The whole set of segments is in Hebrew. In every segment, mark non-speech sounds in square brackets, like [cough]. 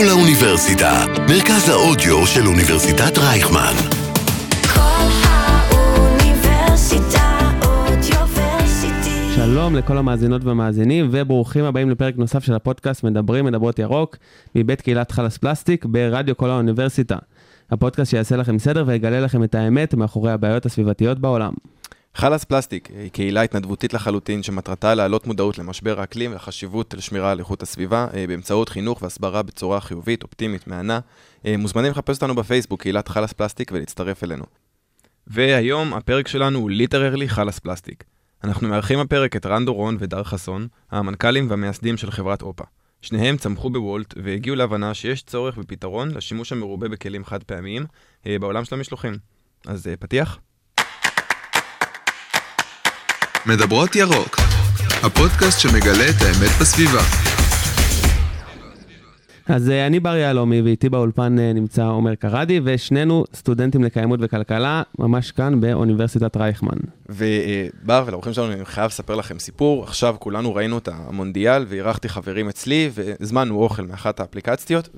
כל האוניברסיטה, מרכז האודיו של אוניברסיטת רייכמן. כל האוניברסיטה אודיוורסיטי. שלום לכל המאזינות והמאזינים, וברוכים הבאים לפרק נוסף של הפודקאסט מדברים מדברות ירוק, מבית קהילת חלאס פלסטיק ברדיו כל האוניברסיטה. הפודקאסט שיעשה לכם סדר ויגלה לכם את האמת מאחורי הבעיות הסביבתיות בעולם. חלאס פלסטיק היא קהילה התנדבותית לחלוטין שמטרתה להעלות מודעות למשבר האקלים ולחשיבות לשמירה על איכות הסביבה אה, באמצעות חינוך והסברה בצורה חיובית, אופטימית, מהנה. אה, מוזמנים לחפש אותנו בפייסבוק, קהילת חלאס פלסטיק, ולהצטרף אלינו. והיום הפרק שלנו הוא literally חלאס פלסטיק. אנחנו מארחים הפרק את רן דורון ודר חסון, המנכ"לים והמייסדים של חברת אופה. שניהם צמחו בוולט והגיעו להבנה שיש צורך בפתרון לשימוש המרובה בכלים חד פעמיים אה, בעולם של המשלוחים. אז פתיח? מדברות ירוק, הפודקאסט שמגלה את האמת בסביבה. אז אה, אני בר יהלומי, ואיתי באולפן אה, נמצא עומר קרדי, ושנינו סטודנטים לקיימות וכלכלה, ממש כאן באוניברסיטת רייכמן. ובר ולאורחים שלנו אני חייב לספר לכם סיפור. עכשיו כולנו ראינו את המונדיאל ואירחתי חברים אצלי והזמנו אוכל מאחת האפליקציות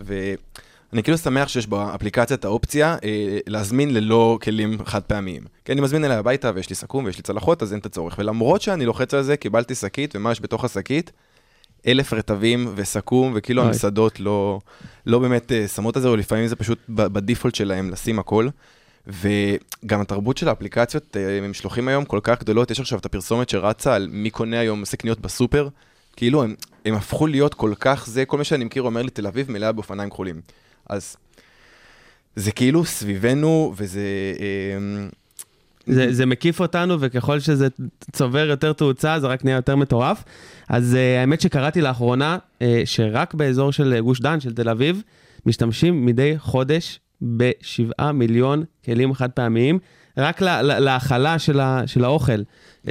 ואני כאילו שמח שיש באפליקציה את האופציה אה, להזמין ללא כלים חד פעמיים. כי אני מזמין אליי הביתה ויש לי סכו"ם ויש לי צלחות אז אין את הצורך. ולמרות שאני לוחץ על זה קיבלתי שקית ומה יש בתוך השקית? אלף רטבים וסכו"ם, וכאילו אוי. המסעדות לא, לא באמת אה, שמות את זה, או לפעמים זה פשוט בדיפולט שלהם לשים הכל. וגם התרבות של האפליקציות אה, משלוחים היום כל כך גדולות, יש עכשיו את הפרסומת שרצה על מי קונה היום עושה קניות בסופר, כאילו הם, הם הפכו להיות כל כך זה, כל מי שאני מכיר אומר לי תל אביב מלאה באופניים כחולים. אז זה כאילו סביבנו, וזה... אה, זה, זה מקיף אותנו, וככל שזה צובר יותר תאוצה, זה רק נהיה יותר מטורף. אז uh, האמת שקראתי לאחרונה, uh, שרק באזור של גוש דן, של תל אביב, משתמשים מדי חודש בשבעה מיליון כלים חד פעמיים, רק לה- לה- להאכלה של, של האוכל.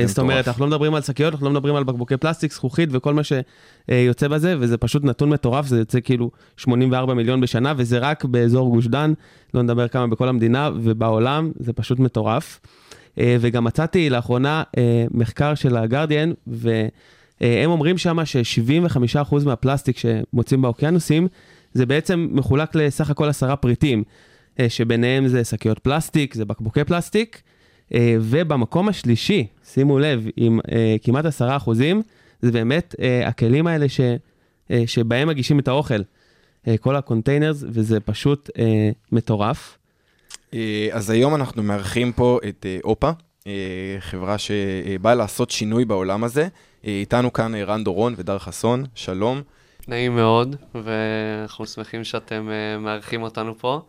זאת אומרת. אנחנו לא מדברים על שקיות, אנחנו לא מדברים על בקבוקי פלסטיק, זכוכית וכל מה שיוצא בזה, וזה פשוט נתון מטורף, זה יוצא כאילו 84 מיליון בשנה, וזה רק באזור גוש דן, לא נדבר כמה בכל המדינה ובעולם, זה פשוט מטורף. אה, וגם מצאתי לאחרונה אה, מחקר של הגרדיאן, והם אומרים שם ש-75% מהפלסטיק שמוצאים באוקיינוסים, זה בעצם מחולק לסך הכל עשרה פריטים, אה, שביניהם זה שקיות פלסטיק, זה בקבוקי פלסטיק, ובמקום השלישי, שימו לב, עם אה, כמעט עשרה אחוזים, זה באמת אה, הכלים האלה ש, אה, שבהם מגישים את האוכל, אה, כל ה containers, וזה פשוט אה, מטורף. אה, אז היום אנחנו מארחים פה את אה, אופה, אה, חברה שבאה לעשות שינוי בעולם הזה. אה, איתנו כאן אה, רן דורון ודר חסון, שלום. נעים מאוד, ואנחנו שמחים שאתם מארחים אותנו פה.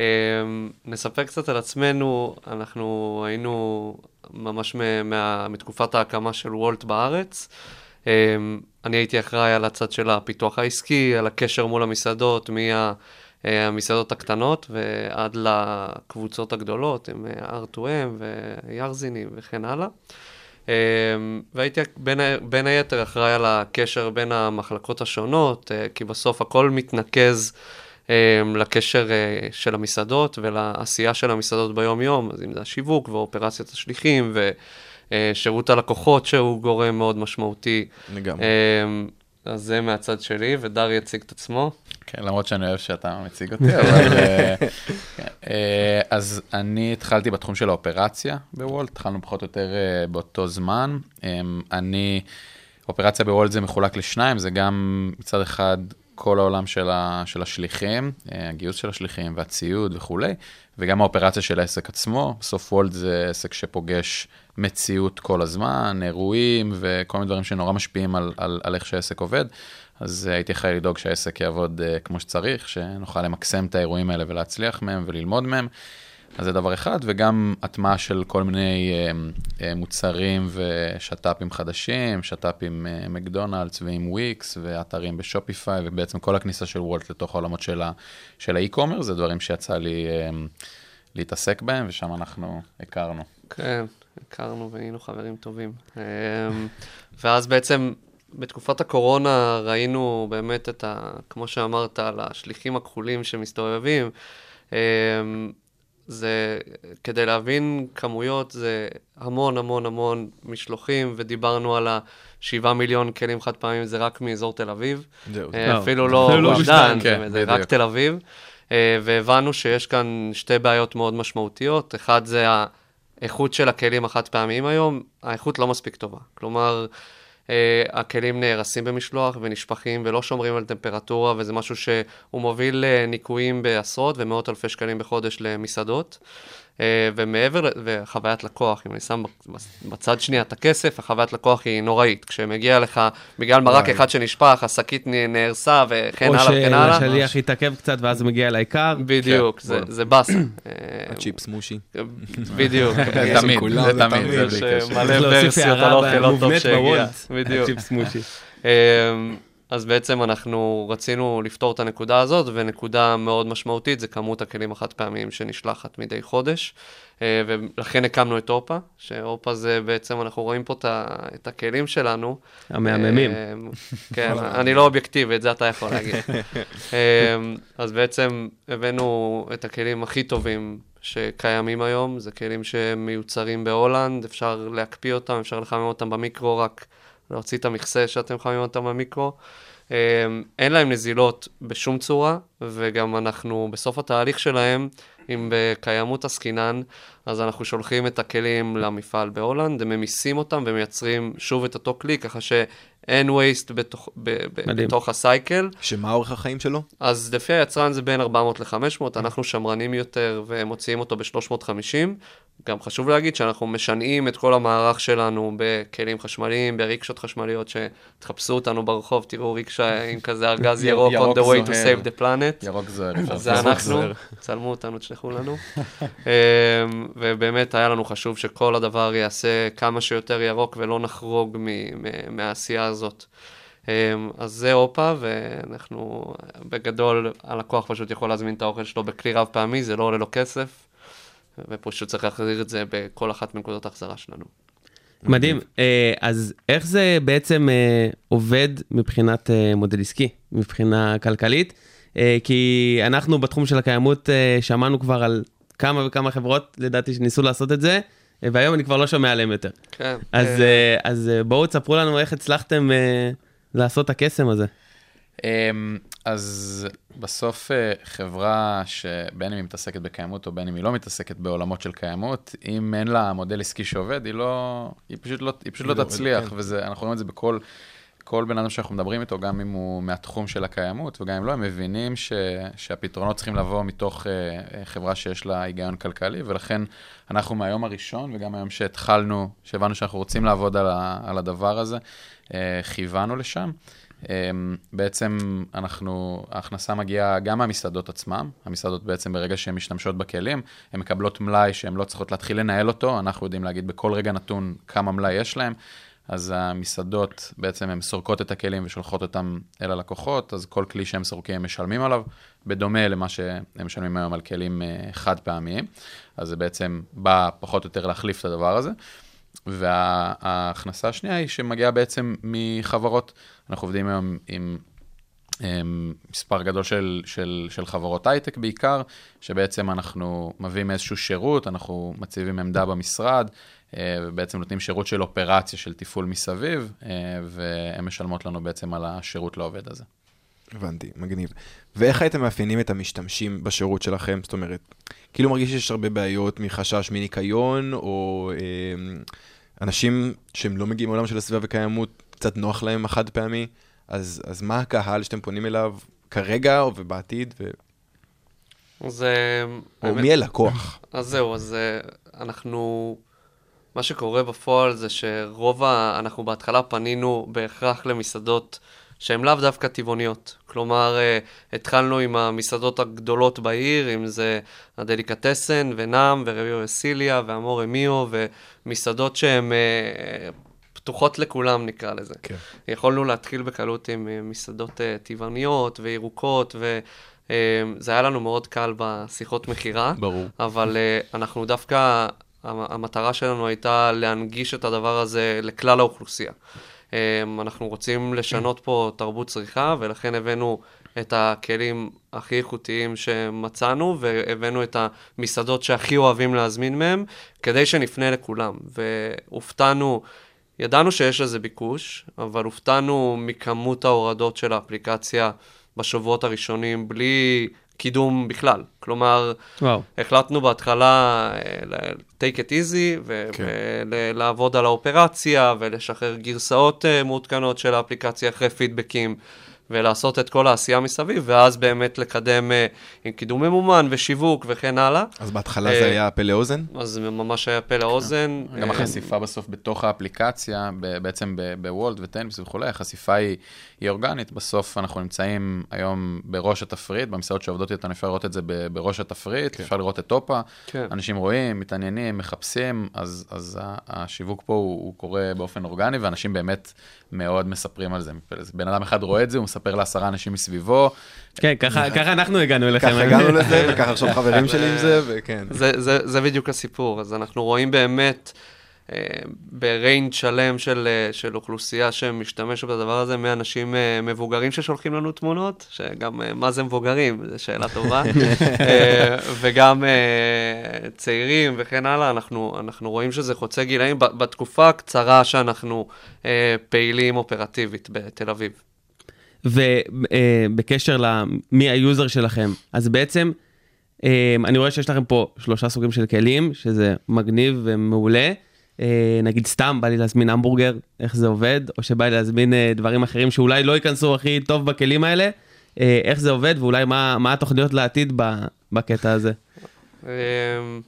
Um, נספר קצת על עצמנו, אנחנו היינו ממש מה, מתקופת ההקמה של וולט בארץ. Um, אני הייתי אחראי על הצד של הפיתוח העסקי, על הקשר מול המסעדות, מהמסעדות הקטנות ועד לקבוצות הגדולות, עם אה, R2M וירזינים וכן הלאה. אמ, והייתי בין, בין היתר אחראי על הקשר בין המחלקות השונות, אה, כי בסוף הכל מתנקז אמ, לקשר אה, של המסעדות ולעשייה של המסעדות ביום-יום, אז אם זה השיווק ואופרציית השליחים ושירות הלקוחות שהוא גורם מאוד משמעותי. לגמרי. אמ, אז זה מהצד שלי, ודר יציג את עצמו. כן, למרות שאני אוהב שאתה מציג אותי, אבל... אה, כן. אה, אז אני התחלתי בתחום של האופרציה בוולט, התחלנו פחות או יותר אה, באותו זמן. אה, אני, אופרציה בוולט זה מחולק לשניים, זה גם מצד אחד כל העולם של, ה, של השליחים, אה, הגיוס של השליחים והציוד וכולי, וגם האופרציה של העסק עצמו. בסוף וולט זה עסק שפוגש מציאות כל הזמן, אירועים וכל מיני דברים שנורא משפיעים על, על, על איך שהעסק עובד. אז אה, הייתי אחראי לדאוג שהעסק יעבוד uh, כמו שצריך, שנוכל למקסם את האירועים האלה ולהצליח מהם וללמוד מהם. אז זה דבר אחד, וגם הטמעה של כל מיני uh, uh, מוצרים ושת"פים חדשים, שת"פים uh, מקדונלדס ועם וויקס ואתרים בשופיפיי, ובעצם כל הכניסה של וולט לתוך העולמות של האי-קומר, זה דברים שיצא לי להתעסק בהם, ושם אנחנו הכרנו. כן, הכרנו והיינו חברים טובים. ואז בעצם בתקופת הקורונה ראינו באמת את ה... כמו שאמרת, על השליחים הכחולים שמסתובבים. זה, כדי להבין כמויות, זה המון המון המון משלוחים, ודיברנו על ה-7 מיליון כלים חד פעמים, זה רק מאזור תל אביב. זהו. אה, לא, אפילו לא אפילו לא גוש גוש דן, דן, כן, זה רק. תל אביב. אה, והבנו שיש כאן שתי בעיות מאוד משמעותיות. אחד זה האיכות של הכלים החד פעמיים היום, האיכות לא מספיק טובה. כלומר, הכלים נהרסים במשלוח ונשפכים ולא שומרים על טמפרטורה, וזה משהו שהוא מוביל לניקויים בעשרות ומאות אלפי שקלים בחודש למסעדות. אה, ומעבר, וחוויית לקוח, אם אני שם בצד שנייה את הכסף, החוויית לקוח היא נוראית. כשמגיע לך, בגלל מרק. אחד שנשפך, השקית נהרסה וכן או הלאה וכן הלאה. שהשליח יתעכב קצת ואז מגיע לעיקר. בדיוק, כן, זה, באסה. [coughs] הצ'יפס מושי. [coughs] בדיוק. [coughs] זה תמיד, זה תמיד, יש אה. מלא ורסיות על אוכל לא טוב שהגיע. בדיוק. הצ'יפס סמושי. אז בעצם אנחנו רצינו לפתור את הנקודה הזאת, ונקודה מאוד משמעותית זה כמות הכלים החד פעמיים שנשלחת מדי חודש. אה, ולכן הקמנו את אופה, שאופה זה בעצם, אנחנו רואים פה את הכלים שלנו. המהממים. אמ, כן, אני לא אובייקטיבי, את זה אתה יכול להגיד. [laughs] אמ, אז בעצם הבאנו את הכלים הכי טובים שקיימים היום, זה כלים שמיוצרים בהולנד, אפשר להקפיא אותם, אפשר לחמם אותם במיקרו, רק להוציא את המכסה שאתם מחממים אותם במיקרו. אמ, אין להם נזילות בשום צורה, וגם אנחנו בסוף התהליך שלהם, אם בקיימות עסקינן, אז אנחנו שולחים את הכלים למפעל בהולנד, הם ממיסים אותם ומייצרים שוב את אותו כלי, ככה שאין waste בתוך, ב, ב, מדהים. בתוך ה cycle. שמה אורך החיים שלו? אז לפי היצרן זה בין 400 ל-500, אנחנו שמרנים יותר ומוציאים אותו ב-350. גם חשוב להגיד שאנחנו משנעים את כל המערך שלנו בכלים חשמליים, בריקשות חשמליות, שתחפשו אותנו ברחוב, תראו ריקשה עם כזה ארגז [laughs] ירוק, on ירוק the way to זוהר. save the planet. ירוק זוהר. זה. אנחנו, צלמו אותנו, תשלחו לנו. [laughs] אמ, ובאמת היה לנו חשוב שכל הדבר יעשה כמה שיותר ירוק ולא נחרוג מ- מ- מהעשייה הזאת. אמ, אז זה אופה, ואנחנו, בגדול, הלקוח פשוט יכול להזמין את האוכל שלו בכלי רב פעמי, זה לא עולה לו כסף, ופשוט צריך להחזיר את זה בכל אחת מנקודות ההחזרה שלנו. מדהים. אה, אז איך זה בעצם אה, עובד מבחינת אה, מודל עסקי, מבחינה כלכלית? כי אנחנו בתחום של הקיימות שמענו כבר על כמה וכמה חברות, לדעתי, שניסו לעשות את זה, והיום אני כבר לא שומע עליהם יותר. כן. אז, אז בואו תספרו לנו איך הצלחתם לעשות את הקסם הזה. אז בסוף אה, חברה שבין אם היא מתעסקת בקיימות או בין אם היא לא מתעסקת בעולמות של קיימות, אם אין לה מודל עסקי שעובד, היא לא, היא פשוט לא, היא פשוט לא לא, תצליח, כן. וזה, אנחנו רואים את זה בכל, כל בן אדם שאנחנו מדברים איתו, גם אם הוא מהתחום של הקיימות וגם אם לא, הם מבינים ש, שהפתרונות צריכים לבוא מתוך אה, חברה שיש לה היגיון כלכלי, ולכן אנחנו מהיום הראשון וגם היום שהתחלנו, שהבנו שאנחנו רוצים לעבוד על, ה, על הדבר הזה, אה, כיוונו לשם. אמ, בעצם אנחנו, ההכנסה מגיעה גם מהמסעדות עצמם, המסעדות בעצם ברגע שהן משתמשות בכלים, הן מקבלות מלאי שהן לא צריכות להתחיל לנהל אותו, אנחנו יודעים להגיד בכל רגע נתון כמה מלאי יש להם, אז המסעדות בעצם הן סורקות את הכלים ושולחות אותם אל הלקוחות, אז כל כלי שהם סורקים הם משלמים עליו, בדומה למה שהם משלמים היום על כלים אה, חד פעמיים, אז זה בעצם בא פחות או יותר להחליף את הדבר הזה. וההכנסה השנייה היא שמגיעה בעצם מחברות, אנחנו עובדים היום עם עם מספר גדול של, של, של חברות הייטק בעיקר, שבעצם אנחנו מביאים איזשהו שירות, אנחנו מציבים עמדה במשרד, אה, ובעצם נותנים שירות של אופרציה של תפעול מסביב, אה, והן משלמות לנו בעצם על השירות לעובד הזה. הבנתי, מגניב. ואיך הייתם מאפיינים את המשתמשים בשירות שלכם? זאת אומרת, כאילו מרגיש שיש הרבה בעיות מחשש מניקיון, או אה, אנשים שהם לא מגיעים מעולם של הסביבה וקיימות, קצת נוח להם החד פעמי, אז, אז מה הקהל שאתם פונים אליו כרגע או ובעתיד, ו... אז... אה, או האמת- מי הלקוח? אז זהו, אז אה, אנחנו... מה שקורה בפועל זה שרוב ה... אנחנו בהתחלה פנינו בהכרח למסעדות שהן לאו דווקא טבעוניות. כלומר, אה, התחלנו עם המסעדות הגדולות בעיר, אם זה הדליקטסן ונאם ורביו וסיליה ואמור אמיו ומסעדות שהן אה, פתוחות לכולם נקרא לזה. כן. יכולנו להתחיל בקלות עם אה, מסעדות טבעוניות וירוקות, וזה היה לנו מאוד קל בשיחות מכירה. ברור. אבל אנחנו דווקא, המ- המטרה שלנו הייתה להנגיש את הדבר הזה לכלל האוכלוסייה. Um, אנחנו רוצים לשנות פה תרבות צריכה, ולכן הבאנו את הכלים הכי איכותיים שמצאנו, והבאנו את המסעדות שהכי אוהבים להזמין מהם, כדי שנפנה לכולם. והופתענו, ידענו שיש לזה ביקוש, אבל הופתענו מכמות ההורדות של האפליקציה בשבועות הראשונים, בלי קידום בכלל. כלומר, וואו. החלטנו בהתחלה אה, take it easy, כן. ולעבוד על האופרציה, ולשחרר גרסאות אה, מעודכנות של האפליקציה אחרי פידבקים, ולעשות את כל העשייה מסביב, ואז באמת לקדם אה, עם קידום ממומן ושיווק וכן הלאה. אז בהתחלה אה, זה היה פה לאוזן? אז זה ממש היה פה לאוזן. גם אה, החשיפה בסוף בתוך האפליקציה, ב- בעצם ב- בוולט וטניס וכולי, החשיפה היא, היא אורגנית. בסוף אנחנו נמצאים היום בראש התפריט, במסעדות שעובדות איתנו אפשר לראות את זה ב- בראש התפריט, כן. אפשר לראות את טופה. כן. אנשים רואים, מתעניינים, מחפשים, אז, אז השיווק פה הוא, הוא קורה באופן אורגני, ואנשים באמת מאוד מספרים על זה. בן אדם אחד רואה את זה, הוא מספר לעשרה אנשים מסביבו, כן, [laughs] ככה אנחנו הגענו אליכם. ככה הגענו לזה, [laughs] וככה עכשיו חברים שלי עם זה, וכן. זה, זה, זה בדיוק הסיפור. אז אנחנו רואים באמת אה, ב range שלם של, אה, של אוכלוסייה שמשתמשת בדבר הזה, מאנשים אה, מבוגרים ששולחים לנו תמונות, שגם מה זה מבוגרים, זו שאלה טובה, [laughs] וגם צעירים וכן הלאה, אנחנו, אנחנו רואים שזה חוצה גילאים ב- בתקופה הקצרה שאנחנו פעילים אופרטיבית בתל אביב. ובקשר למי ה-user שלכם, אז בעצם אה, אני רואה שיש לכם פה שלושה סוגים של כלים, שזה מגניב ומעולה. אה, נגיד סתם בא לי להזמין המבורגר, איך זה עובד, או שבא לי להזמין אה, דברים אחרים שאולי לא ייכנסו הכי טוב בכלים האלה, אה, איך זה עובד ואולי מה, מה התוכניות לעתיד ב- בקטע הזה. אה,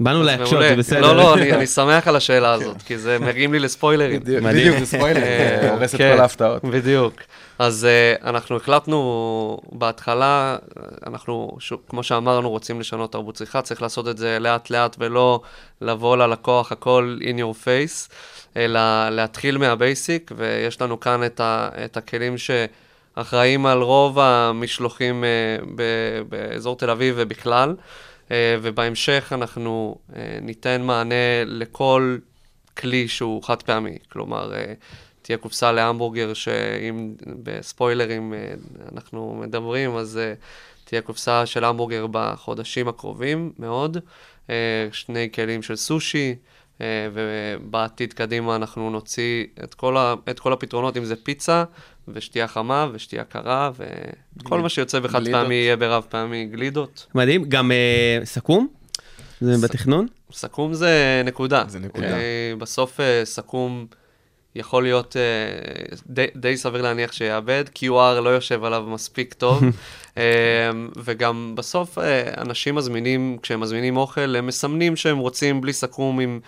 באנו להקשות. זה בסדר. לא, לא, אני, אני שמח על השאלה הזאת, כי זה מרים לי לספוילרים. בדיוק, זה ספוילר, אה, הורס את כן, כל ההפתעות. בדיוק. אז uh, אנחנו החלטנו בהתחלה, אנחנו, ש... כמו שאמרנו, רוצים לשנות תרבות צריכה, צריך לעשות את זה לאט-לאט ולא לבוא ללקוח הכל in your face, אלא להתחיל מהבייסיק, ויש לנו כאן את, ה... את הכלים שאחראים על רוב המשלוחים uh, ב... באזור תל אביב ובכלל, uh, ובהמשך אנחנו uh, ניתן מענה לכל כלי שהוא חד פעמי, כלומר, אה, תהיה קופסה להמבורגר שאם בספוילרים אה, אנחנו מדברים, אז אה, תהיה קופסה של המבורגר בחודשים הקרובים מאוד, אה, שני כלים של סושי, אה, ובעתיד קדימה אנחנו נוציא את כל, ה, את כל הפתרונות, אם זה פיצה ושתייה חמה ושתייה קרה, וכל מה שיוצא בחד. פעמי יהיה ברב פעמי, גלידות. מדהים, גם אה, סכו"ם? זה בתכנון? סכו"ם זה נקודה. זה נקודה. אה, בסוף אה, סכו"ם יכול להיות אה, די, די סביר להניח שיאבד, QR לא יושב עליו מספיק טוב, [laughs] אה, וגם בסוף אה, אנשים מזמינים, כשהם מזמינים אוכל, הם מסמנים שהם רוצים בלי סכו"ם אם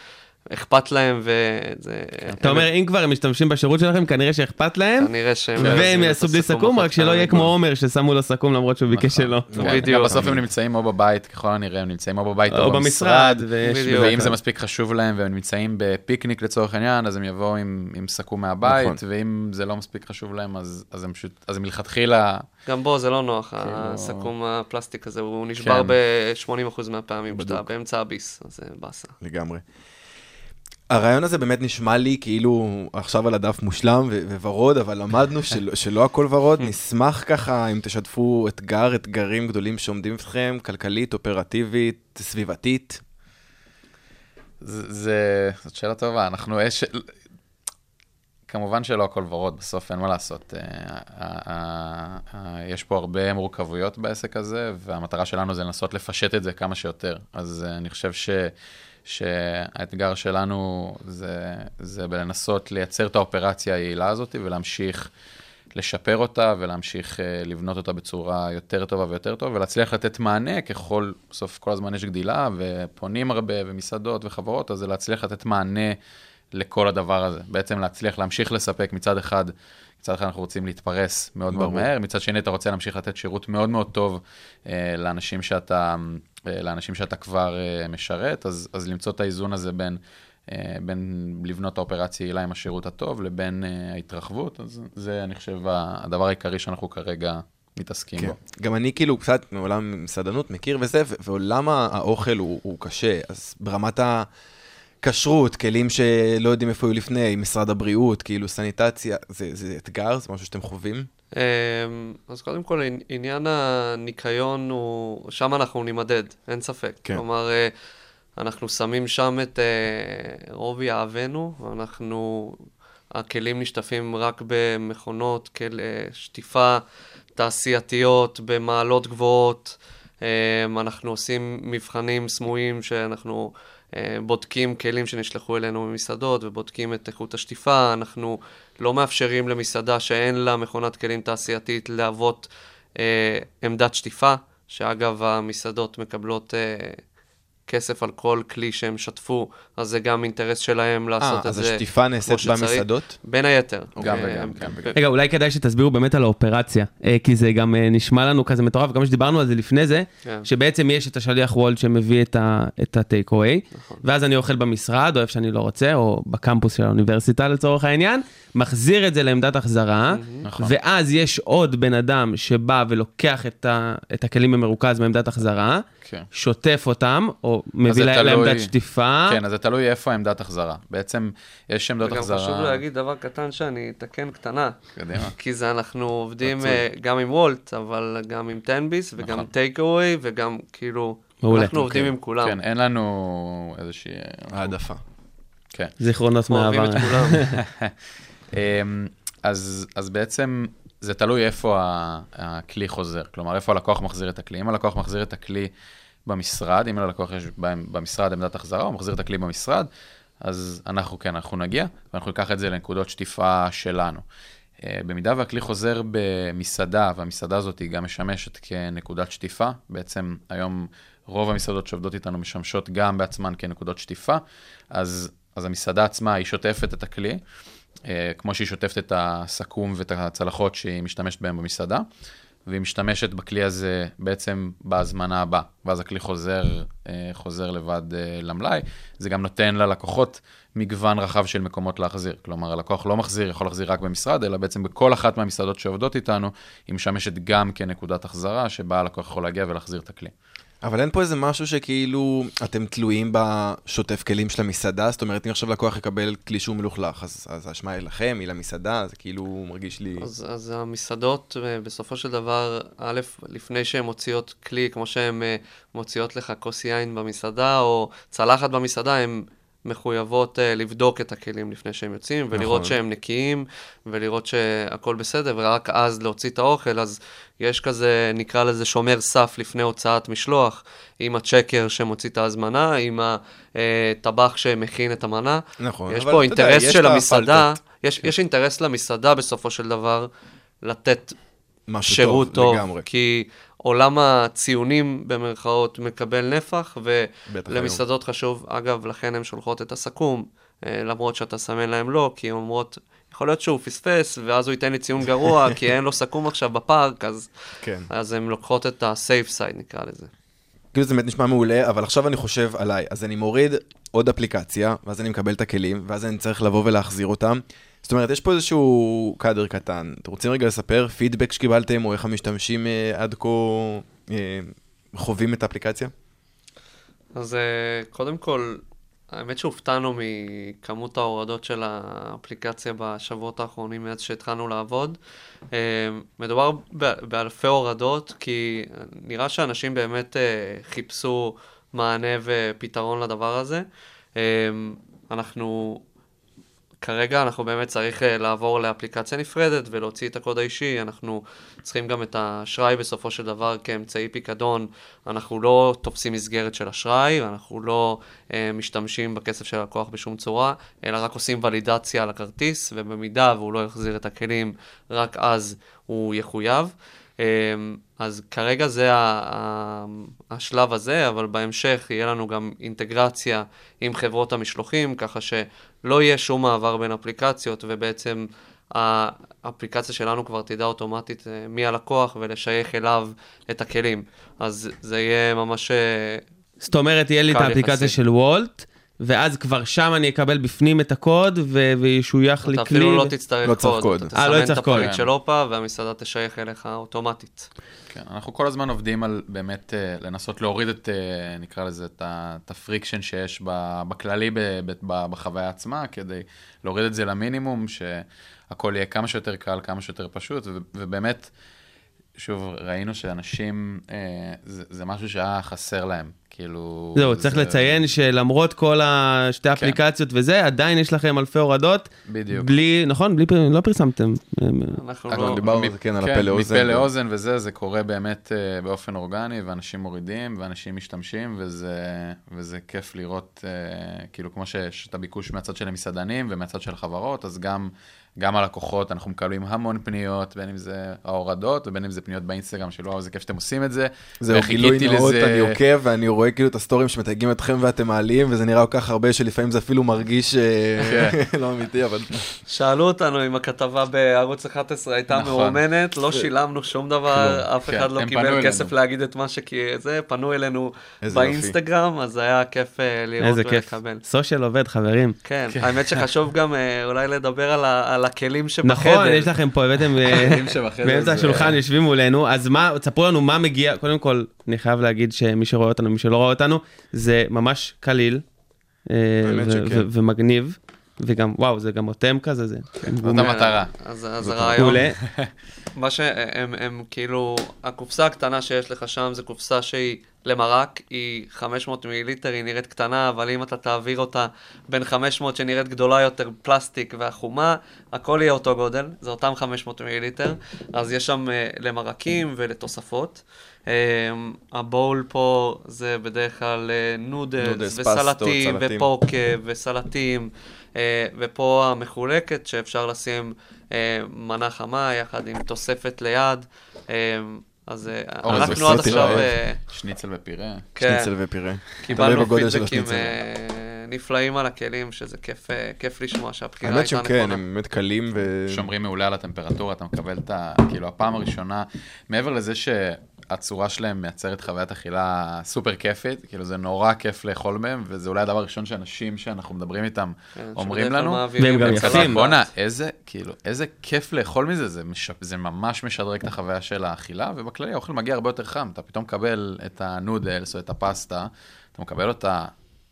אכפת להם, וזה... אתה אומר, אם כבר הם משתמשים בשירות שלכם, כנראה שאכפת להם, כנראה שהם... והם יעשו בלי הסכו"ם סכו"ם, רק שלא יהיה. כמו עומר ששמו לו סכו"ם למרות שהוא ביקש שלא. כן, בדיוק. גם בסוף הם נמצאים או בבית, ככל הנראה, הם נמצאים או בבית או במשרד. ואם זה מספיק חשוב להם והם נמצאים בפיקניק לצורך העניין, אז הם יבואו עם, סכו"ם מהבית, נכון. ואם זה לא מספיק חשוב להם, אז, אז הם פשוט, אז הם מלכתחילה, גם בו זה לא נוח, כאילו- הסכו"ם הפלסטיק הזה, הוא נשבר כן. ב-80% מהפעמים, כשאתה באמצע הביס, אז זה באסה. לגמרי. הרעיון הזה באמת נשמע לי כאילו עכשיו על הדף מושלם ו- וורוד, אבל למדנו [laughs] של- שלא הכל ורוד. [laughs] נשמח ככה אם תשתפו אתגר, אתגרים גדולים שעומדים בפניכם, כלכלית, אופרטיבית, סביבתית. זה, זה, זאת שאלה טובה, אנחנו יש... כמובן שלא הכל ורוד, בסוף אין מה לעשות. אה, אה, אה, יש פה הרבה מורכבויות בעסק הזה, והמטרה שלנו זה לנסות לפשט את זה כמה שיותר. אז אני חושב ש... שהאתגר שלנו זה, זה בלנסות לייצר את האופרציה היעילה הזאת ולהמשיך לשפר אותה ולהמשיך אה, לבנות אותה בצורה יותר טובה ויותר טובה ולהצליח לתת מענה ככל, בסוף כל הזמן יש גדילה ופונים הרבה ומסעדות וחברות, אז זה להצליח לתת מענה לכל הדבר הזה. בעצם להצליח להמשיך לספק מצד אחד, מצד אחד אנחנו רוצים להתפרס מאוד מאוד. מהר, מצד שני אתה רוצה להמשיך לתת שירות מאוד מאוד טוב אה, לאנשים שאתה, אה, לאנשים שאתה כבר אה, משרת, אז, אז למצוא את האיזון הזה בין, אה, בין לבנות את האופרציה יעילה עם השירות הטוב לבין אה, ההתרחבות, אז זה אני חושב הדבר העיקרי שאנחנו כרגע מתעסקים כן. בו. גם אני כאילו קצת מעולם מסעדנות מכיר וזה, ו- ועולם האוכל הוא, הוא קשה, אז ברמת ה... כשרות, כלים שלא יודעים איפה היו לפני, משרד הבריאות, כאילו סניטציה, זה, זה אתגר? זה משהו שאתם חווים? אמ, אז קודם כל, עני- עניין הניקיון הוא, שם אנחנו נימדד, אין ספק. כן. כלומר, אה, אנחנו שמים שם את אה, רוב יהבנו, אנחנו, הכלים נשטפים רק במכונות, כל, אה, שטיפה תעשייתיות, במעלות גבוהות. אמ, אנחנו עושים מבחנים סמויים שאנחנו בודקים כלים שנשלחו אלינו ממסעדות ובודקים את איכות השטיפה. אנחנו לא מאפשרים למסעדה שאין לה מכונת כלים תעשייתית להוות אה, עמדת שטיפה, שאגב, המסעדות מקבלות אה, כסף על כל כלי שהם שטפו, אז זה גם אינטרס שלהם לעשות אה, את אז זה. השטיפה נעשית. במסעדות? בין היתר. גם אה, וגם, כן, וגם. רגע, אולי כדאי שתסבירו באמת על האופרציה, אה, כי זה גם אה, נשמע לנו כזה מטורף, גם שדיברנו על זה לפני זה, כן. שבעצם יש את השליח וולד שמביא את הטייק אווי, נכון. ואז אני אוכל במשרד, או איפה שאני לא רוצה, או בקמפוס של האוניברסיטה לצורך העניין, מחזיר את זה לעמדת החזרה, נכון. ואז יש עוד בן אדם שבא ולוקח את ה- את הכלים במרוכז מעמדת החזרה, כן. שוטף אותם, או מביא להם תלוי- לעמדת שטיפה. כן, אז זה תלוי איפה עמדת החזרה. בעצם יש עמדות וגם החזרה... חשוב להגיד דבר קטן שאני אתקן קטנה. קדימה. כי זה אנחנו עובדים. אה, גם עם וולט, אבל גם עם 10 ביס, וגם נכון. טייק אווי, וגם כאילו, מעולה. אנחנו עובדים אוקיי. עם כולם. כן, אין לנו איזושהי... העדפה. כן. זיכרונות אנחנו אוהבים. את כולם. [laughs] אמ, אז, אז בעצם זה תלוי איפה ה- הכלי חוזר, כלומר איפה הלקוח מחזיר את הכלי. אם הלקוח מחזיר את הכלי במשרד, אם ללקוח יש במשרד עמדת החזרה, הוא מחזיר את הכלי במשרד, אז אנחנו כן, אנחנו נגיע, ואנחנו ניקח את זה לנקודות שטיפה שלנו. אה, במידה והכלי חוזר במסעדה, והמסעדה הזאת היא גם משמשת כנקודת שטיפה, בעצם היום רוב המסעדות שעובדות איתנו משמשות גם בעצמן כנקודות שטיפה, אז, אז המסעדה עצמה היא שוטפת את הכלי, אה, כמו שהיא שוטפת את הסכו"ם ואת הצלחות שהיא משתמשת בהן במסעדה, והיא משתמשת בכלי הזה בעצם בהזמנה הבאה, ואז הכלי חוזר, אה, חוזר לבד אה, למלאי. זה גם נותן ללקוחות מגוון רחב של מקומות להחזיר. כלומר, הלקוח לא מחזיר, יכול להחזיר רק במשרד, אלא בעצם בכל אחת מהמסעדות שעובדות איתנו, היא משמשת גם כנקודת החזרה, שבה הלקוח יכול להגיע ולהחזיר את הכלי. אבל אין פה איזה משהו שכאילו אתם תלויים בשוטף כלים של המסעדה? זאת אומרת, אם עכשיו לקוח יקבל כלי שהוא מלוכלך, אז, האשמה היא לכם, היא למסעדה, זה כאילו מרגיש לי... אז, אז המסעדות, אה, בסופו של דבר, א', לפני שהן מוציאות כלי, כמו שהן אה, מוציאות לך כוס יין במסעדה, או צלחת במסעדה, הן מחויבות אה, לבדוק את הכלים לפני שהם יוצאים, ולראות נכון. שהם נקיים, ולראות שהכל בסדר, ורק אז להוציא את האוכל. אז יש כזה, נקרא לזה שומר סף לפני הוצאת משלוח, עם הצ'קר שמוציא את ההזמנה, עם הטבח שמכין את המנה. נכון, יש פה אתה יודע, אינטרס יש של המסעדה. יש, יש אינטרס למסעדה בסופו של דבר לתת שירות טוב, לגמרי. כי עולם הציונים במרכאות מקבל נפח, ולמסעדות חשוב, אגב, לכן הן שולחות את הסכו"ם, אה, למרות שאתה סמן להם לא, כי הן אומרות, יכול להיות שהוא פספס, ואז הוא ייתן לי ציון גרוע, [laughs] כי אין לו סכו"ם עכשיו בפארק, אז, כן. אז הן לוקחות את ה-safe side, נקרא לזה. כאילו זה באמת נשמע מעולה, אבל עכשיו אני חושב עליי. אז אני מוריד עוד אפליקציה, ואז אני מקבל את הכלים, ואז אני צריך לבוא ולהחזיר אותם. זאת אומרת, יש פה איזשהו קאדר קטן. אתם רוצים רגע לספר פידבק שקיבלתם, או איך המשתמשים אה, עד כה אה, חווים את האפליקציה? אז אה, קודם כל, האמת שהופתענו מכמות ההורדות של האפליקציה בשבועות האחרונים מאז שהתחלנו לעבוד. מדובר באלפי הורדות, כי נראה שאנשים באמת חיפשו מענה ופתרון לדבר הזה. אנחנו כרגע אנחנו באמת צריך uh, לעבור לאפליקציה נפרדת ולהוציא את הקוד האישי, אנחנו צריכים גם את האשראי בסופו של דבר כאמצעי פיקדון, אנחנו לא תופסים מסגרת של אשראי, אנחנו לא uh, משתמשים בכסף של הלקוח בשום צורה, אלא רק עושים ולידציה על הכרטיס, ובמידה והוא לא יחזיר את הכלים, רק אז הוא יחויב. Um, אז כרגע זה השלב הזה, אבל בהמשך יהיה לנו גם אינטגרציה עם חברות המשלוחים, ככה שלא יהיה שום מעבר בין אפליקציות, ובעצם האפליקציה שלנו כבר תדע אוטומטית אה, מי הלקוח ולשייך אליו את הכלים. אז זה יהיה ממש... אה, זאת אומרת, יהיה לי את האפליקציה יחסית. של וולט, ואז כבר שם אני אקבל בפנים את הקוד, ו- וישויך לי הכלי. אפילו לא תצטרך לא צריך קוד. קוד. אתה אה, לא תסמן את צריך קוד. הפריט של OPA, והמסעדה תשייך אליך אוטומטית. כן, אנחנו כל הזמן עובדים על באמת אה, לנסות להוריד את, אה, נקרא לזה, את את ה-friction שיש ב- בכללי ב- ב- ב- בחוויה עצמה, כדי להוריד את זה למינימום, שהכל יהיה כמה שיותר קל, כמה שיותר פשוט, ו- ובאמת, שוב, ראינו שאנשים, אה, זה, זה משהו שהיה חסר להם, כאילו... זהו, צריך זה- לציין שלמרות כל השתי כן. אפליקציות וזה, עדיין יש לכם אלפי הורדות. בדיוק. בלי, נכון? בלי, לא פרסמתם. אנחנו אנחנו לא... דיברנו על זה, כן, על הפה לאוזן. מפה לאוזן וזה, זה קורה באמת אה, באופן אורגני, ואנשים מורידים, ואנשים משתמשים, וזה, וזה כיף לראות, אה, כאילו, כמו שיש את הביקוש מהצד של המסעדנים ומהצד של החברות, אז גם, גם הלקוחות, אנחנו מקבלים המון פניות, בין אם זה ההורדות, ובין אם זה פניות באינסטגרם, של וואו, איזה כיף שאתם עושים את זה. זהו, גילוי נאות, לזה- אני עוקב ואני רואה כאילו את הסטורים שמתייגים אתכם ואתם מעלים, וזה נראה כל כך הרבה שלפעמים זה אפילו מרגיש אה, [laughs] לא אמיתי, אבל... שאלו אותנו אם הכתבה בערוץ 11 הייתה נכון. מאומנת, לא שילמנו שום דבר, אף כן, אחד לא הם פנו קיבל. כסף להגיד את מה שזה, פנו אלינו. באינסטגרם, אז היה כיף אה, לראות איזה כיף. ולקבל. סושיאל עובד, חברים. כן, האמת שחשוב גם אה, אולי לדבר על על הכלים שבחדר. נכון, יש לכם פה, הבאתם... אה, באמצע זה- השולחן יושבים מולנו, אז מה, תספרו לנו מה מגיע, קודם כל, אני חייב להגיד שמי שרואה אותנו, מי שלא רואה אותנו, זה ממש קליל, אה, ומגניב, וגם, וואו, זה גם רותם כזה, זה זאת המטרה. אז אז הרעיון. [laughs] מה שהם הם כאילו, הקופסה הקטנה שיש לך שם זה קופסה שהיא למרק, היא 500 מיליליטר, היא נראית קטנה, אבל אם אתה תעביר אותה בין ה-500 שנראית גדולה יותר, פלסטיק והחומה, הכל יהיה אותו גודל, זה אותם 500 מיליליטר, אז יש שם אה, למרקים ולתוספות. אה, ה-bowl פה זה בדרך כלל אה, נודלס נודלס, פסטות, וסלטים סלטים. ופוקה וסלטים, אה, ופה המחולקת שאפשר לשים אה, מנה חמה יחד עם תוספת ליד. אה, אז אה, אורז אנחנו עד עכשיו. אה, שניצל ופירה. כן, שניצל ופירה. קיבלנו פידבקים נפלאים על הכלים, שזה כיף, אה, כיף לשמוע שהבחירה האמת הייתה שהם כן, נכונה. הם באמת קלים ו... שומרים מעולה על הטמפרטורה, אתה מקבל את ה... כאילו, הפעם הראשונה, מעבר לזה שהצורה שלהם מייצרת חוויית אכילה סופר כיפית, כאילו, זה נורא כיף לאכול מהם, וזה אולי הדבר הראשון שאנשים שאנחנו מדברים איתם כן, אומרים לנו. והם גם יפים. בואנה, איזה, כאילו, איזה כיף לאכול מזה, זה, מש... זה ממש משדרג את החוויה של האכילה, ובכללי האוכל מגיע הרבה יותר חם, אתה פתאום מקבל את הנודלס או את הפסטה, אתה מקבל אותה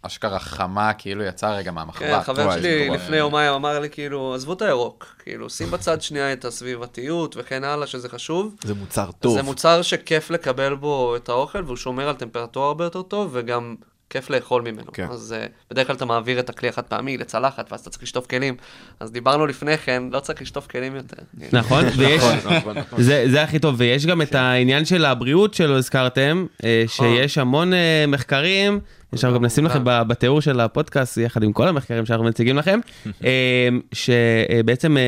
אשכרה חמה, כאילו יצא רגע כן, מהמחבת. חבר וואי, שלי. לפני יומיים אמר לי, כאילו, עזבו את הירוק, כאילו, שים בצד שנייה את הסביבתיות וכן הלאה, שזה חשוב. זה מוצר טוב. זה מוצר שכיף לקבל בו את האוכל, והוא שומר על טמפרטורה הרבה יותר טוב, וגם כיף לאכול ממנו. כן. אז uh, בדרך כלל אתה מעביר את הכלי החד פעמי לצלחת, ואז אתה צריך לשטוף כלים. אז דיברנו לפני כן, לא צריך לשטוף כלים יותר. נכון, ויש, נכון, נכון, נכון. זה, זה הכי טוב, ויש גם את העניין של הבריאות שלא הזכרתם, אה, שיש המון אה, מחקרים, אנחנו גם נשים לכם ב- בתיאור של הפודקאסט, יחד עם כל המחקרים שאנחנו מציגים לכם, [laughs] אה, שבעצם אה,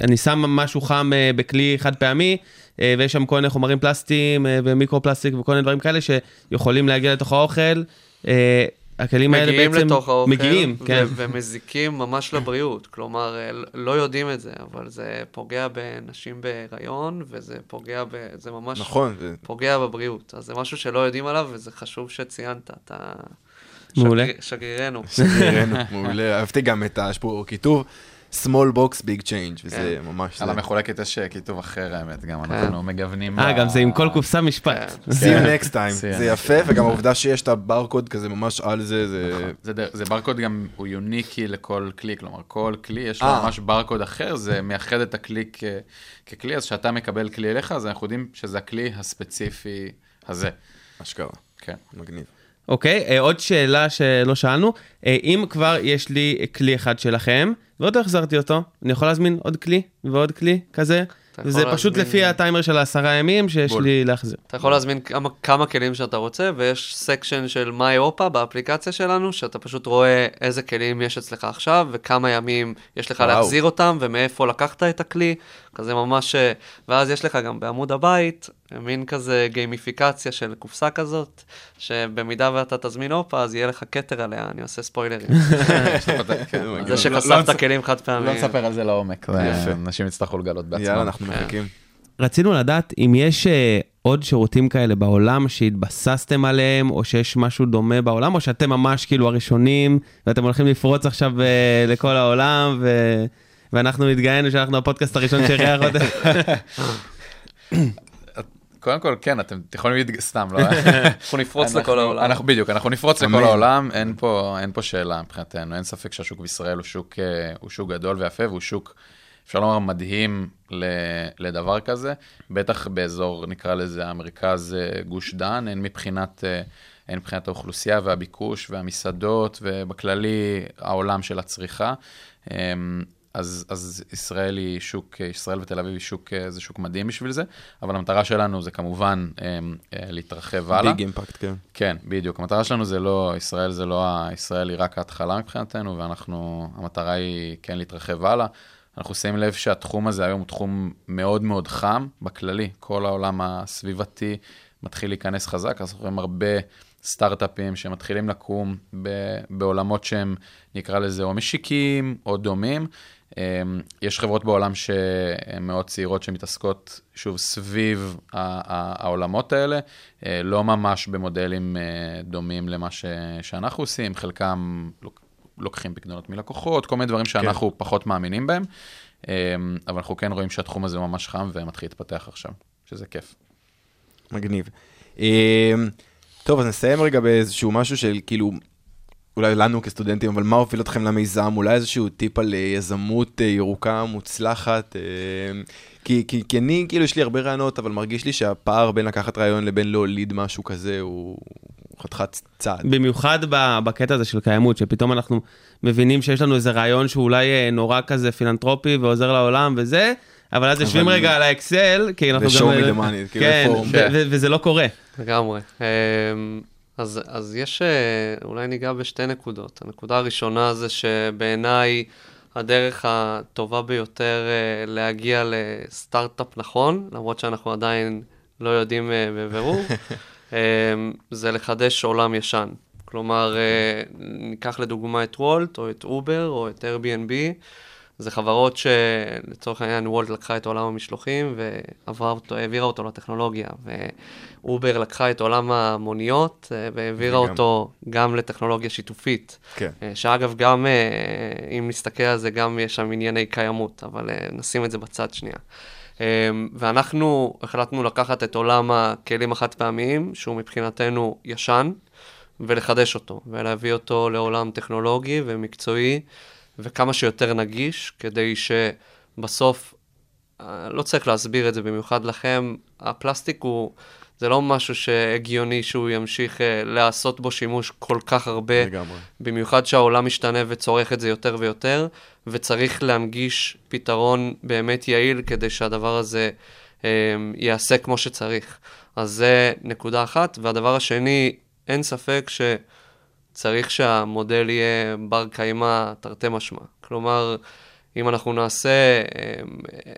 אני שם משהו חם אה, בכלי חד פעמי, אה, ויש שם כל מיני חומרים פלסטיים אה, ומיקרו פלסטיק וכל מיני דברים כאלה שיכולים להגיע לתוך האוכל. הכלים האלה מגיעים בעצם לתוך האוכל, מגיעים, כן. ומזיקים ממש לבריאות. כלומר, אה, לא יודעים את זה, אבל זה פוגע בנשים בהיריון, וזה פוגע ב... זה ממש נכון, זה- פוגע בבריאות. אז זה משהו שלא יודעים עליו, וזה חשוב שציינת. אתה... מעולה. שגריר- שגרירנו. שגרירנו, [laughs] מעולה. אהבתי גם את ה... יש פה כיתוב small box big change, וזה ממש... על. המחולקת יש אה, כיתוב אחר, האמת, גם אנחנו מגוונים. אה, גם זה עם כל קופסה משפט. כן. See you next time. זה next יפה, וגם העובדה שיש את הברקוד כזה ממש על זה, זה... זה, דר- זה ברקוד גם, הוא יוניקי לכל כלי, כלומר, כל כלי יש לו אה. ממש ברקוד אחר, זה מייחד את הכלי כ, ככלי, אז כשאתה מקבל כלי אליך, אז אנחנו יודעים שזה הכלי הספציפי הזה. אשכרה. כן. מגניב. אוקיי, אה, עוד שאלה שלא שאלנו, אה, אם כבר יש לי כלי אחד שלכם, ועוד לא החזרתי אותו, אני יכול להזמין עוד כלי ועוד כלי כזה? זה פשוט להזמין- לפי הטיימר של העשרה ימים שיש בול. לי להחזיר. אתה יכול להזמין כמה, כמה כלים שאתה רוצה, ויש section של My OPA באפליקציה שלנו, שאתה פשוט רואה איזה כלים יש אצלך עכשיו, וכמה ימים יש לך וואו. להחזיר אותם, ומאיפה לקחת את הכלי, כזה ממש... אה, ואז יש לך גם בעמוד הבית, מין כזה גיימיפיקציה של קופסה כזאת, שבמידה ואתה תזמין אופה, אז יהיה לך כתר עליה, אני עושה ספוילרים. [laughs] [laughs] כן, זה שחשפת כלים חד לא פעמיים. נספר על זה לעומק. אנשים יצטרכו לגלות בעצמם. יאללה, אנחנו מחכים. רצינו לדעת אם יש אה, עוד שירותים כאלה בעולם שהתבססתם עליהם, או שיש משהו דומה בעולם, או שאתם ממש כאילו הראשונים, ואתם הולכים לפרוץ עכשיו אה, לכל העולם, ו... ואנחנו התגאינו שאנחנו הפודקאסט הראשון שאירח [laughs] אותם. קודם כל, כן, אתם יכולים להתג... סתם, לא? אנחנו נפרוץ אנחנו- לכל העולם. אנחנו בדיוק, אנחנו נפרוץ לכל. העולם, אין פה, אין פה שאלה מבחינתנו, אין ספק שהשוק בישראל הוא שוק, אה, הוא שוק גדול ויפה, והוא שוק, אפשר לומר, מדהים ל, לדבר כזה, בטח באזור, נקרא לזה, המרכז אה, גוש דן, הן מבחינת, אה, הן מבחינת האוכלוסייה והביקוש והמסעדות, ובכללי העולם של הצריכה. אז, אז ישראל היא שוק, ישראל ותל אביב היא שוק, אה, זה שוק מדהים בשביל זה, אבל המטרה שלנו זה כמובן אמ, אה, להתרחב הלאה. ביג אימפקט, כן. כן, בדיוק. המטרה שלנו זה לא, ישראל זה לא, ישראל היא רק ההתחלה מבחינתנו, ואנחנו, המטרה היא כן להתרחב הלאה. אנחנו שמים לב שהתחום הזה היום הוא תחום מאוד מאוד חם בכללי. כל העולם הסביבתי מתחיל להיכנס חזק, אז אנחנו רואים הרבה סטארט-אפים שמתחילים לקום ב- בעולמות שהם, נקרא לזה, או משיקים או דומים. אמ, יש חברות בעולם שהן מאוד צעירות שמתעסקות, שוב, סביב העולמות האלה, אה, לא ממש במודלים אה, דומים למה ש- שאנחנו עושים, חלקם לוק- לוקחים פקדונות מלקוחות, כל מיני דברים שאנחנו כן. פחות מאמינים בהם, אמ, אבל אנחנו כן רואים שהתחום הזה ממש חם ומתחיל להתפתח עכשיו, שזה כיף. מגניב. אמ, טוב, אז נסיים רגע באיזשהו משהו של כאילו, אולי לנו כסטודנטים, אבל מה הוביל אתכם למיזם? אולי איזשהו טיפ על אה, יזמות אה, ירוקה מוצלחת? אמ, כי, כי, כי אני, כאילו, יש לי הרבה רעיונות, אבל מרגיש לי שהפער בין לקחת רעיון לבין להוליד משהו כזה הוא חתיכת צעד. במיוחד בקטע הזה של קיימות, שפתאום אנחנו מבינים שיש לנו איזה רעיון שהוא אולי אה, נורא כזה פילנטרופי ועוזר לעולם וזה, אבל אז יושבים רגע על האקסל, כי אנחנו ו-show me the money, כאילו, כן, כן. וזה לא קורה. לגמרי. אז, אז יש, אה, אולי ניגע בשתי נקודות. הנקודה הראשונה זה שבעיניי הדרך הטובה ביותר אה, להגיע לסטארט-אפ נכון, למרות שאנחנו עדיין לא יודעים אה, בבירור, [laughs] זה לחדש עולם ישן. כלומר, ניקח לדוגמה את וולט, או את אובר, או את Airbnb. זה חברות שלצורך העניין וולט לקחה את עולם המשלוחים והעבירה אותו, לטכנולוגיה, ואובר לקחה את עולם המוניות אה, והעבירה וגם- אותו גם לטכנולוגיה שיתופית. כן. אה, שאגב, גם אה, אם נסתכל על זה, גם יש שם ענייני קיימות, אבל נשים את זה בצד שנייה. ואנחנו החלטנו לקחת את עולם הכלים החד פעמיים, שהוא מבחינתנו ישן, ולחדש אותו, ולהביא אותו לעולם טכנולוגי ומקצועי, וכמה שיותר נגיש, כדי שבסוף, אה, לא צריך להסביר את זה במיוחד לכם, הפלסטיק הוא, זה לא משהו שהגיוני שהוא ימשיך אה, לעשות בו שימוש כל כך הרבה, לגמרי. במיוחד שהעולם משתנה וצורך את זה יותר ויותר, וצריך להנגיש פתרון באמת יעיל כדי שהדבר הזה אה, ייעשה כמו שצריך. אז זה נקודה אחת. והדבר השני, אין ספק שצריך שהמודל יהיה בר קיימא תרתי משמע. כלומר, אם אנחנו נעשה אה,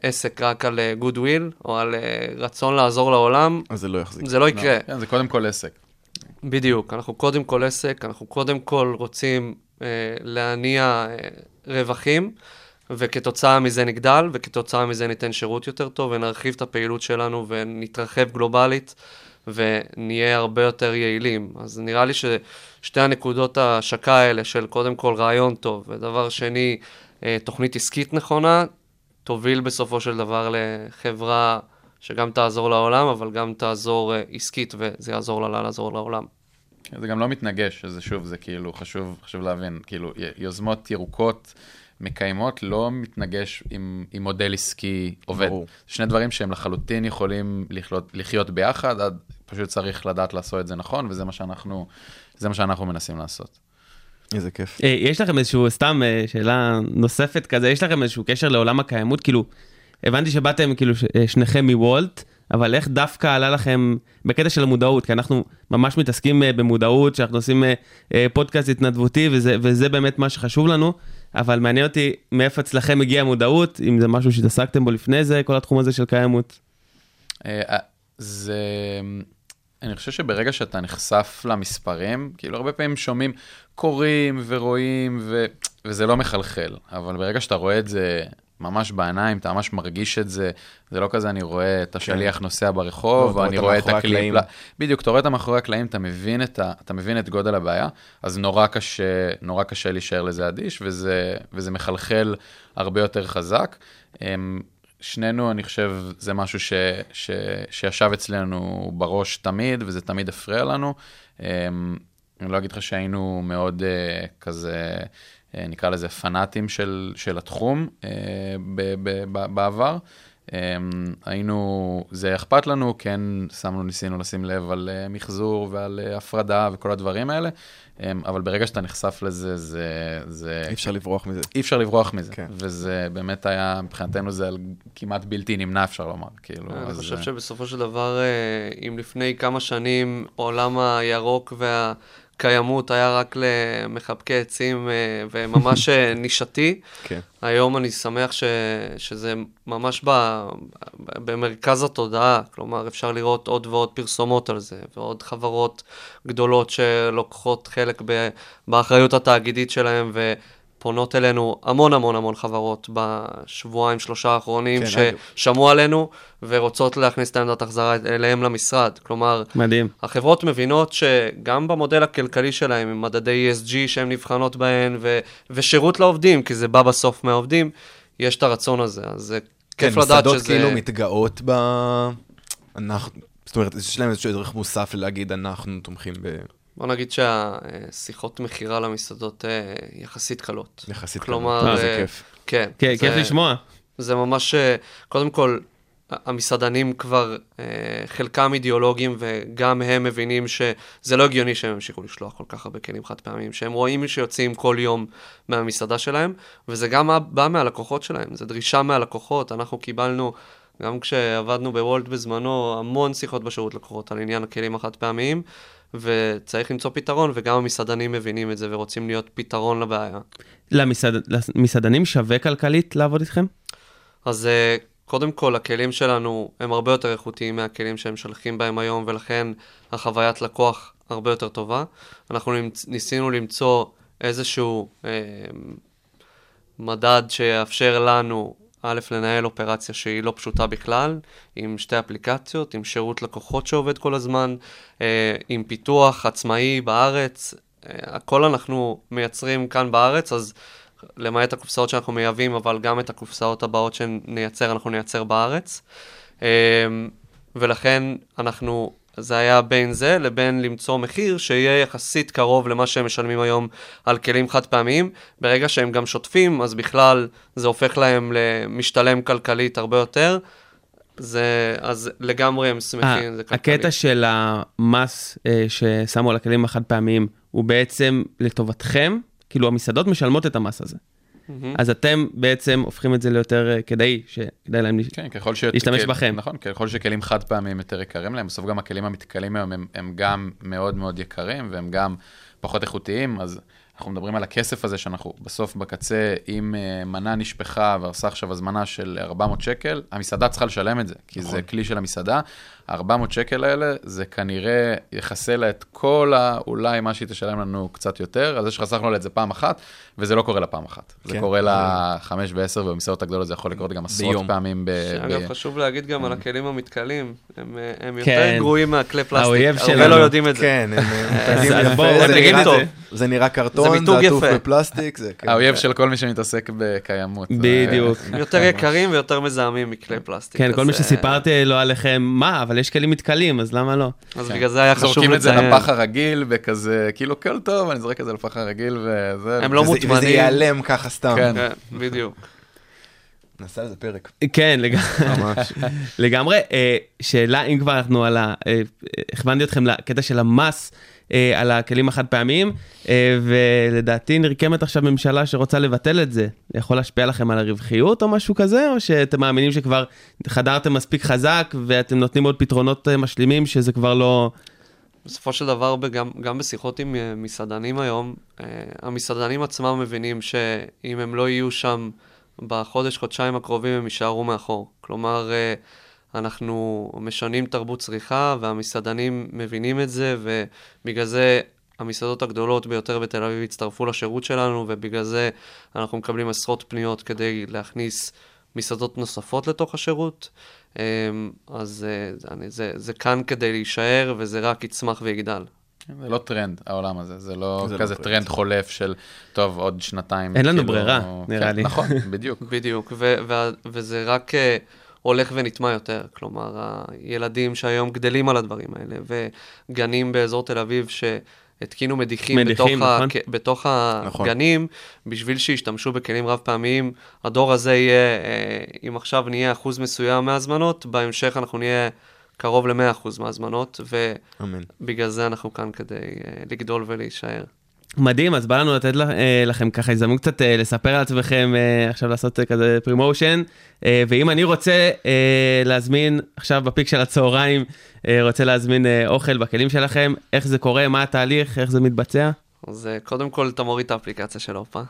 עסק רק על goodwill, או על אה, רצון לעזור לעולם, אז זה לא יחזיק. זה לא יקרה. כן, זה קודם כל עסק. בדיוק, אנחנו קודם כל עסק, אנחנו קודם כל רוצים אה, להניע אה, רווחים, וכתוצאה מזה נגדל, וכתוצאה מזה ניתן שירות יותר טוב, ונרחיב את הפעילות שלנו ונתרחב גלובלית, ונהיה הרבה יותר יעילים. אז נראה לי ששתי הנקודות ההשקה האלה של קודם כל רעיון טוב, ודבר שני, אה, תוכנית עסקית נכונה, תוביל בסופו של דבר לחברה שגם תעזור לעולם, אבל גם תעזור אה, עסקית, וזה יעזור לה לעזור לעולם. זה גם לא מתנגש, זה שוב, זה כאילו חשוב, חשוב להבין, כאילו יוזמות ירוקות מקיימות לא מתנגש עם, עם מודל עסקי עובד. ברור. שני דברים שהם לחלוטין יכולים לחיות, לחיות ביחד, עד פשוט צריך לדעת לעשות את זה נכון, וזה מה שאנחנו, זה מה שאנחנו מנסים לעשות. איזה כיף. אה, יש לכם איזשהו, סתם אה, שאלה נוספת כזה, יש לכם איזשהו קשר לעולם הקיימות? כאילו, הבנתי שבאתם כאילו אה, שניכם מוולט, אבל איך דווקא עלה לכם בקטע של המודעות? כי אנחנו ממש מתעסקים במודעות, שאנחנו עושים פודקאסט התנדבותי, וזה, וזה באמת מה שחשוב לנו, אבל מעניין אותי מאיפה אצלכם הגיעה המודעות, אם זה משהו שהתעסקתם בו לפני זה, כל התחום הזה של קיימות. זה, אני חושב שברגע שאתה נחשף למספרים, כאילו הרבה פעמים שומעים, קוראים ורואים, ו, וזה לא מחלחל, אבל ברגע שאתה רואה את זה ממש בעיניים, אתה ממש מרגיש את זה. זה לא כזה, אני רואה את השליח נוסע לא, ברחוב, או אני רואה את הקליפ. לא, בדיוק, אתה רואה את המאחורי הקלעים, אתה מבין את, ה, אתה מבין את גודל הבעיה, אז נורא קשה, נורא קשה להישאר לזה אדיש, וזה, וזה מחלחל הרבה יותר חזק. שנינו, אני חושב, זה משהו ש, ש, שישב אצלנו בראש תמיד, וזה תמיד הפריע לנו. אמ, אני לא אגיד לך שהיינו מאוד uh, כזה, uh, נקרא לזה פנאטים של, של התחום ב, בעבר. Um, היינו, זה אכפת לנו, כן שמנו, ניסינו לשים לב על uh, מחזור ועל uh, הפרדה וכל הדברים האלה, um, אבל ברגע שאתה נחשף לזה, זה... זה אי אפשר לברוח מזה. אי אפשר לברוח מזה, כן. וזה באמת היה, מבחינתנו זה על- כמעט בלתי נמנע, אפשר לומר, כאילו. אני אז, חושב אה, שבסופו של דבר, אה, אם לפני כמה שנים עולם הירוק והקיימות היה רק למחבקי עצים אה, וממש אה, [laughs] נישתי, כן. היום אני שמח ש, שזה ממש ב, במרכז התודעה, כלומר אפשר לראות עוד ועוד פרסומות על זה, ועוד חברות גדולות שלוקחות חלק ב, באחריות התאגידית שלהם, ופונות אלינו המון המון המון חברות בשבועיים, שלושה האחרונים, כן. ששמעו עלינו ורוצות להכניס את העמדת החזרה אליהם למשרד. כלומר, מדהים. החברות מבינות שגם במודל הכלכלי שלהם, עם מדדי ESG שהן נבחנות בהן, ו- ושירות לעובדים, כי זה בא בסוף מהעובדים, יש את הרצון הזה. אז זה כן, כיף לדעת מסעדות שזה... כאילו מתגאות ב... אנחנו... זאת אומרת, יש להם איזשהו ערך מוסף להגיד, אנחנו תומכים ב... בוא נגיד שהשיחות מכירה למסעדות אה, יחסית קלות. יחסית כלומר, קלות. אה, זה אה, כיף. כן. כן, כיף זה- לשמוע. זה ממש, אה, קודם כל, המסעדנים כבר, חלקם אידיאולוגים, וגם הם מבינים שזה לא הגיוני שהם ימשיכו לשלוח כל כך הרבה כלים חד פעמים, שהם רואים שיוצאים כל יום מהמסעדה שלהם, וזה גם בא מהלקוחות שלהם, זו דרישה מהלקוחות. אנחנו קיבלנו, גם כשעבדנו בוולט בזמנו, המון שיחות בשירות לקוחות על עניין הכלים החד פעמיים, וצריך למצוא פתרון, וגם המסעדנים מבינים את זה ורוצים להיות פתרון לבעיה. למסעד... למסעדנים שווה כלכלית לעבוד איתכם? אז אה, קודם כל, הכלים שלנו הם הרבה יותר איכותיים מהכלים שהם משלחים בהם היום, ולכן החוויית לקוח הרבה יותר טובה. אנחנו ניסינו למצוא איזשהו אה, מדד שיאפשר לנו, א', לנהל אופרציה שהיא לא פשוטה בכלל, עם שתי אפליקציות, עם שירות לקוחות שעובד כל הזמן, אה, עם פיתוח עצמאי בארץ. אה, הכל אנחנו מייצרים כאן בארץ, אז למעט הקופסאות שאנחנו מייבאים, אבל גם את הקופסאות הבאות שנייצר, אנחנו נייצר בארץ. אמ, ולכן אנחנו, זה היה בין זה לבין למצוא מחיר שיהיה יחסית קרוב למה שהם משלמים היום על כלים חד פעמיים. ברגע שהם גם שוטפים, אז בכלל זה הופך להם למשתלם כלכלית הרבה יותר. זה, אז לגמרי הם שמחים, זה כלכלי. אה, הקטע של המס אה, ששמו על הכלים החד פעמיים הוא בעצם לטובתכם, כאילו המסעדות משלמות את המס הזה. מהמם. אז אתם בעצם הופכים את זה ליותר אה, כדאי, שכדאי להם... כן, ככל ש... להשתמש כל- בכם. נכון, ככל שכלים חד פעמיים יותר יקרים להם, בסוף גם הכלים המתכלים היום הם, הם גם מאוד מאוד יקרים והם גם פחות איכותיים, אז אנחנו מדברים על הכסף הזה שאנחנו בסוף בקצה, אם uh, מנה נשפכה ועושה עכשיו הזמנה של 400 שקל, המסעדה צריכה לשלם את זה, כי נכון. זה כלי של המסעדה. ה-400 שקל האלה, זה כנראה יכסה לה את כל ה... אולי מה שהיא תשלם לנו קצת יותר, על זה שחסכנו לה את זה פעם אחת, וזה לא קורה לה פעם אחת. זה כן. קורה לה חמש ועשר, ובמסעדות הגדולות זה יכול לקרות גם עשרות ביום. פעמים ב... שאגב, ב- חשוב להגיד גם על הכלים המתכלים, הם, אה, הם כן. יותר גרועים מהכלי פלסטיק. האויב הרבה שלנו. לא יודעים את זה. כן, הם אז יפה, בואו, זה נראה- זה. זה קרטון, זה זה עטוף יפה. בפלסטיק, זה כן. האויב של כל מי שמתעסק בקיימות. זה- בדיוק. הם יותר יקרים ויותר מזהמים מכלי פלסטיק. כן, כל מי אה, שסיפרתי לו עליכם, מה, אבל יש כלים מתכלים, אז למה לא? אז כן. בגלל זה היה חשוב זורקים את זה לציין. לפח הרגיל, וכזה, כאילו, הכל טוב, אני זורק את זה לפח הרגיל, וזה... הם לא מוטמנים. וזה ייעלם ככה סתם. כן. כן, בדיוק. נעשה על זה פרק. כן, לגמרי. אה, שאלה, אם כבר אנחנו על ה... אה, הכוונתי אתכם לקטע של המס אה, על הכלים החד פעמיים, אה, ולדעתי נרקמת עכשיו ממשלה שרוצה לבטל את זה. יכול להשפיע לכם על הרווחיות או משהו כזה, או שאתם מאמינים שכבר חדרתם מספיק חזק ואתם נותנים עוד פתרונות אה, משלימים שזה כבר לא... בסופו של דבר, גם, גם בשיחות עם אה, מסעדנים היום, אה, המסעדנים עצמם מבינים שאם הם לא יהיו שם בחודש, חודשיים הקרובים, הם יישארו מאחור. כלומר, אנחנו משנים תרבות צריכה, והמסעדנים מבינים את זה, ובגלל זה המסעדות הגדולות ביותר בתל אביב הצטרפו לשירות שלנו, ובגלל זה אנחנו מקבלים עשרות פניות כדי להכניס מסעדות נוספות לתוך השירות. אמ, אז אה, אני- זה, זה כאן כדי להישאר, וזה רק יצמח ויגדל. זה לא טרנד, העולם הזה, זה לא זה לא כזה טרנד. טרנד חולף של, טוב, עוד שנתיים. אין לנו כאילו, ברירה, נראה כן, לי. נכון, בדיוק. בדיוק, ו- וה- וזה רק אה, הולך ונטמע יותר. כלומר, הילדים שהיום גדלים על הדברים האלה, וגנים באזור תל אביב שהתקינו מדיחים, מדיחים, בתוך, ה- נכון. כ- בתוך נכון. הגנים, בשביל שישתמשו בכלים רב פעמיים. הדור הזה יהיה, אה, אם עכשיו נהיה אחוז מסוים מההזמנות, בהמשך אנחנו נהיה קרוב ל-100% מההזמנות, אמן. ובגלל זה אנחנו כאן כדי אה, לגדול ולהישאר. מדהים, אז בא לנו לתת אה, לכם ככה הזדמנות קצת אה, לספר על עצמכם, אה, עכשיו לעשות כזה פרימושן, ואם אני רוצה להזמין עכשיו בפיק של הצהריים, רוצה להזמין אוכל בכלים שלכם, איך זה קורה, מה התהליך, איך זה מתבצע? אז קודם כל, אתה מוריד את האפליקציה של אופה.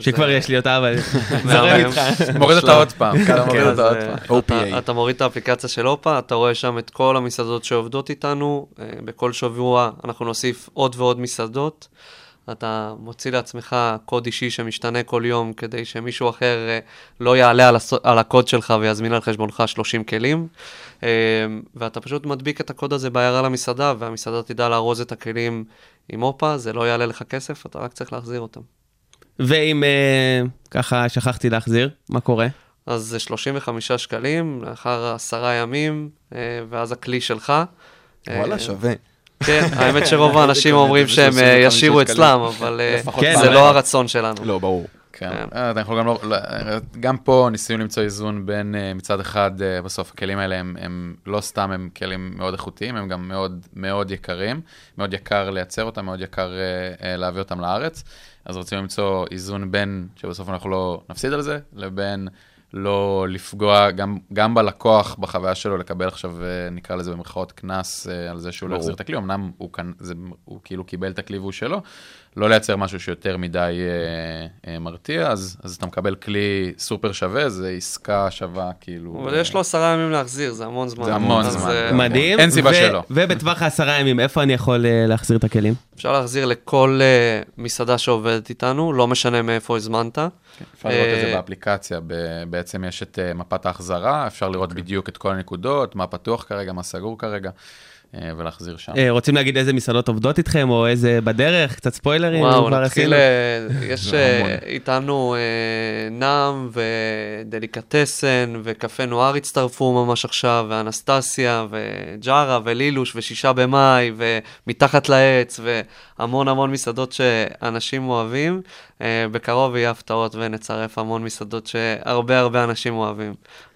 שכבר יש לי אותה, אבל [laughs] זורם. איתך. מוריד אותה עוד פעם, אתה מוריד אה, פעם. אתה- מוריד את האפליקציה של אופה, אתה רואה שם את כל המסעדות שעובדות איתנו, בכל שבוע אנחנו נוסיף עוד ועוד מסעדות. אתה מוציא לעצמך קוד אישי שמשתנה כל יום, כדי שמישהו אחר אה, לא יעלה על, הס... על הקוד שלך ויזמין על חשבונך 30 כלים. אה, ואתה פשוט מדביק את הקוד הזה בהערה למסעדה, והמסעדה תדע לארוז את הכלים עם אופה, זה לא יעלה לך כסף, אתה רק צריך להחזיר אותם. ואם אה, ככה שכחתי להחזיר, מה קורה? אז זה 35 שקלים לאחר עשרה ימים, אה, ואז הכלי שלך. וואלה, אה, שווה. כן, [laughs] האמת שרוב האנשים אומרים שהם אה, 35 ישירו. אצלם, אבל אה, כן, זה אבל- לא הרצון שלנו. לא, ברור. כן, כן. אתה יכול גם לא, לא- גם פה ניסינו למצוא איזון בין מצד אחד, בסוף הכלים האלה הם, הם לא סתם הם כלים מאוד איכותיים, הם גם מאוד מאוד יקרים, מאוד יקר לייצר אותם, מאוד יקר להביא אותם לארץ, אז רוצים למצוא איזון בין, שבסוף אנחנו לא נפסיד על זה, לבין לא לפגוע גם, גם בלקוח, בחוויה שלו, לקבל עכשיו, אה, נקרא לזה במרכאות, קנס אה, על זה שהוא לא. יחזיר את הכלי, אמנם הוא, זה, הוא כאילו קיבל את הכלי והוא שלו, לא לייצר משהו שיותר מדי אה, אה, מרתיע, אז, אז אתה מקבל כלי סופר שווה, זה עסקה שווה, כאילו... אבל יש לו עשרה ימים להחזיר, זה המון זמן. זה המון זמן. אה, מדהים. אין סיבה ו- שלא. ובטווח העשרה ימים, איפה אני יכול אה, להחזיר את הכלים? אפשר להחזיר לכל אה, מסעדה שעובדת איתנו, לא משנה מאיפה הזמנת. אפשר לראות את זה אה, באפליקציה, ב- בעצם יש את אה, מפת ההחזרה, אפשר לראות בדיוק את כל הנקודות, מה פתוח כרגע, מה סגור כרגע, אה, ולהחזיר שם. אה, רוצים להגיד איזה מסעדות עובדות איתכם, או איזה בדרך, קצת ספוילרים? וואו, נתחיל? אה, יש אה. איתנו אה, נאם ודליקטסן וקפה נואר הצטרפו ממש עכשיו, ואנסטסיה וג'ארה ולילוש ושישה במאי ומתחת לעץ והמון המון מסעדות שאנשים אוהבים. אה, בקרוב יהיה הפתעות ונצרף המון מסעדות שהרבה הרבה אנשים אוהבים.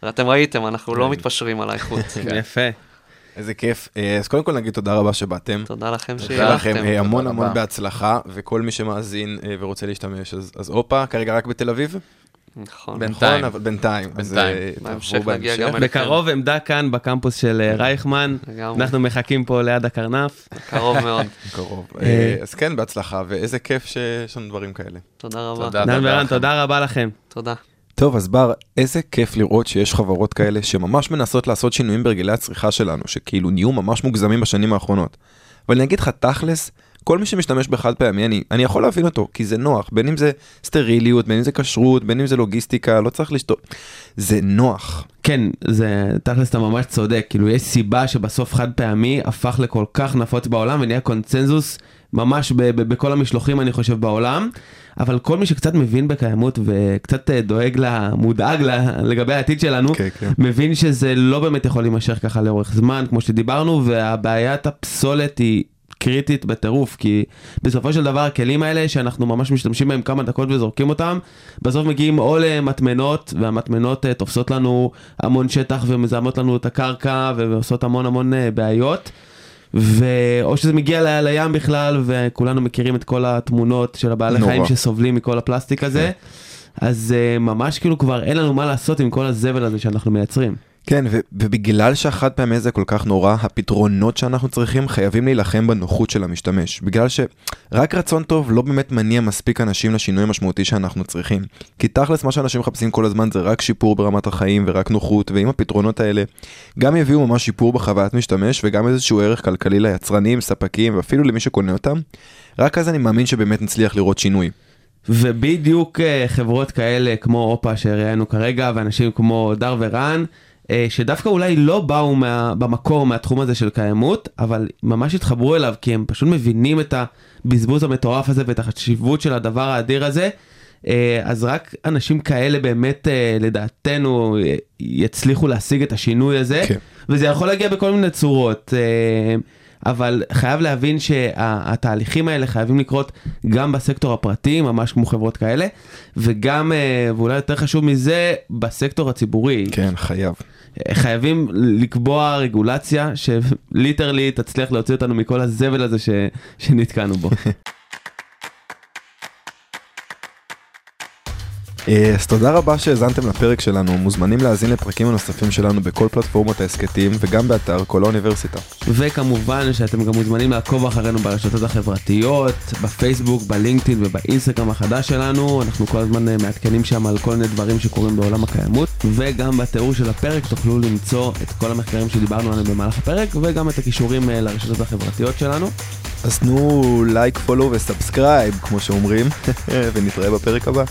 אתם ראיתם, אנחנו לא מתפשרים על האיכות. [laughs] יפה. איזה כיף. אה, אז קודם כל נגיד תודה רבה שבאתם. תודה לכם לכם שהלכתם. אה, המון תודה המון רבה. בהצלחה, וכל מי שמאזין אה, ורוצה להשתמש, אז אז הופה, כרגע רק בתל אביב? נכון. בינתיים. נכון, אבל בינתיים. בינתיים. בהמשך נגיע. גם אליכם. בקרוב עמדה כאן בקמפוס של אה, רייכמן, לגמרי. אנחנו מחכים פה ליד הקרנף. קרוב מאוד. [laughs] קרוב. אז כן, בהצלחה, ואיזה כיף שיש לנו דברים כאלה. תודה רבה. תודה. דן ורן, לכם. תודה רבה לכם. תודה. טוב, אז בר, איזה כיף לראות שיש חברות כאלה שממש מנסות לעשות שינויים בהרגלי הצריכה שלנו, שכאילו נהיו ממש מוגזמים בשנים האחרונות. אבל אני אגיד לך, תכלס, כל מי שמשתמש בחד פעמי, אני, אני יכול להבין אותו, כי זה נוח, בין אם זה סטריליות, בין אם זה כשרות, בין אם זה לוגיסטיקה, לא צריך לשתות. זה נוח. כן, זה תכלס אתה ממש צודק, כאילו יש סיבה שבסוף חד פעמי הפך לכל כך נפוץ בעולם ונהיה קונצנזוס ממש ב- ב- בכל המשלוחים אני חושב בעולם, אבל כל מי שקצת מבין בקיימות וקצת אה, דואג לה, מודאג לה, לגבי העתיד שלנו, כן, כן. מבין שזה לא באמת יכול להימשך ככה לאורך זמן, כמו שדיברנו, והבעיית הפסולת היא קריטית בטירוף, כי בסופו של דבר הכלים האלה שאנחנו ממש משתמשים בהם כמה דקות וזורקים אותם, בסוף מגיעים או למטמנות, והמטמנות אה, תופסות לנו המון שטח ומזהמות לנו את הקרקע ועושות המון המון אה, בעיות. ו... או שזה מגיע ל... לים בכלל, וכולנו מכירים את כל התמונות של הבעלי נורא. חיים שסובלים מכל הפלסטיק הזה. אז uh, ממש כאילו כבר אין לנו מה לעשות עם כל הזבל הזה שאנחנו מייצרים. כן, ו- ובגלל שהחד פעמי זה כל כך נורא, הפתרונות שאנחנו צריכים חייבים להילחם בנוחות של המשתמש. בגלל שרק רצון טוב לא באמת מניע מספיק אנשים לשינוי המשמעותי שאנחנו צריכים. כי תכלס מה שאנשים מחפשים כל הזמן זה רק שיפור ברמת החיים ורק נוחות, ואם הפתרונות האלה גם יביאו ממש שיפור בחוויית משתמש וגם איזשהו ערך כלכלי ליצרנים, ספקים ואפילו למי שקונה אותם, רק אז אני מאמין שבאמת נצליח לראות שינוי. ובדיוק אה, חברות כאלה כמו אופה שראיינו כרגע, ואנשים כמו דר ורן, שדווקא אולי לא באו מה, במקור מהתחום הזה של קיימות, אבל ממש התחברו אליו, כי הם פשוט מבינים את הבזבוז המטורף הזה ואת החשיבות של הדבר האדיר הזה. אה, אז רק אנשים כאלה באמת, אה, לדעתנו, אה, יצליחו להשיג את השינוי הזה, כן. וזה יכול להגיע בכל מיני צורות. אבל חייב להבין שהתהליכים האלה חייבים לקרות גם בסקטור הפרטי, ממש כמו חברות כאלה, וגם, אה, ואולי יותר חשוב מזה, בסקטור הציבורי. כן, חייב. חייבים לקבוע רגולציה שליטרלי תצליח להוציא אותנו מכל הזבל הזה ש... שנתקענו בו. [laughs] אז תודה רבה שהאזנתם לפרק שלנו, מוזמנים להאזין לפרקים הנוספים שלנו בכל פלטפורמות ההסכתים וגם באתר כל האוניברסיטה. וכמובן שאתם גם מוזמנים לעקוב אחרינו ברשתות החברתיות, בפייסבוק, בלינקדאין ובאינסטגרם החדש שלנו, אנחנו כל הזמן אה, מעדכנים שם על כל מיני דברים שקורים בעולם הקיימות, וגם בתיאור של הפרק תוכלו למצוא את כל המחקרים שדיברנו עליהם במהלך הפרק, וגם את הכישורים אה, לרשתות החברתיות שלנו. אז תנו לייק, follow ו-subscribe, כמו שאומרים, [laughs] ונתראה בפרק הבא.